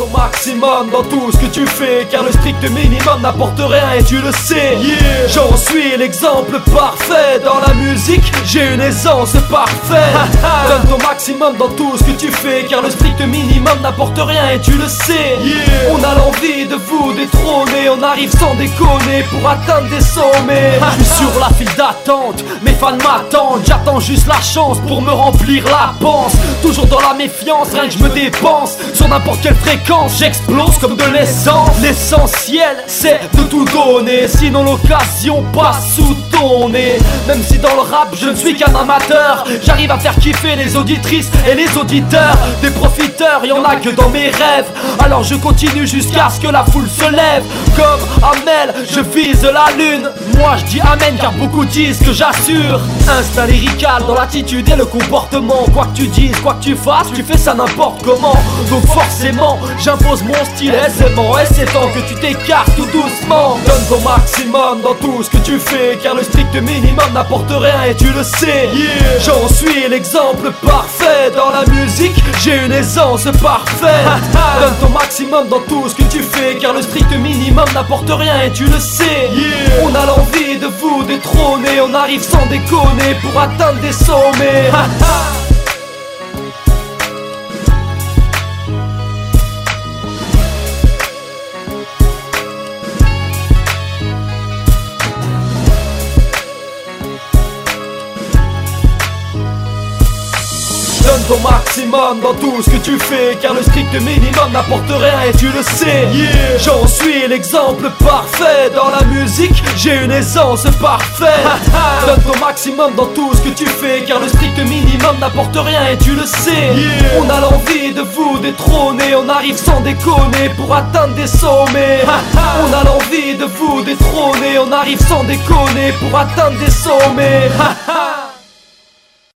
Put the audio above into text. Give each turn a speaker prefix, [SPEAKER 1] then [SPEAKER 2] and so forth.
[SPEAKER 1] ton maximum dans tout ce que tu fais Car le strict minimum n'apporte rien et tu le sais. J'en suis l'exemple parfait Dans la musique j'ai une aisance parfaite. Donne ton maximum dans tout ce que tu fais Car le strict minimum n'apporte rien et tu le sais. On a l'envie de vous détrôner. On arrive sans déconner pour atteindre des sommets. Je suis sur la file d'attente Mes fans m'attendent. J'attends juste la chance pour me remplir la panse. Toujours dans la méfiance Rien que je me dépense. Sur n'importe quelle fréquence J'explose comme de l'essence. L'essentiel c'est de tout donner. Sinon l'occasion passe sous ton nez. Même si dans le rap je ne suis qu'un amateur J'arrive à faire kiffer les auditrices et les auditeurs. Des profiteurs, y en a que dans mes rêves. Alors je continue jusqu'à ce que la foule se lève. Comme Amel, je vise la lune. Moi je dis amen car beaucoup disent que j'assure. Instinct lyrical dans l'attitude et le comportement. Quoi que tu dises, quoi que tu fasses, tu fais ça n'importe comment. Donc forcément, j'impose mon style aisément. Et c'est temps que tu t'écartes tout doucement. Donne ton maximum dans tout ce que tu fais Car le strict minimum n'apporte rien et tu le sais. J'en suis l'exemple parfait. Dans la musique, j'ai une aisance parfaite. Donne ton maximum dans tout ce que tu fais Car le strict minimum n'apporte rien et tu le sais. On a l'envie de vous détrôner On arrive sans déconner pour atteindre des sommets ton maximum dans tout ce que tu fais Car le strict minimum n'apporte rien et tu le sais. J'en suis l'exemple parfait Dans la musique j'ai une aisance parfaite. Donne ton maximum dans tout ce que tu fais Car le strict minimum n'apporte rien et tu le sais. On a l'envie de vous détrôner On arrive sans déconner pour atteindre des sommets. On a l'envie de vous détrôner On arrive sans déconner pour atteindre des sommets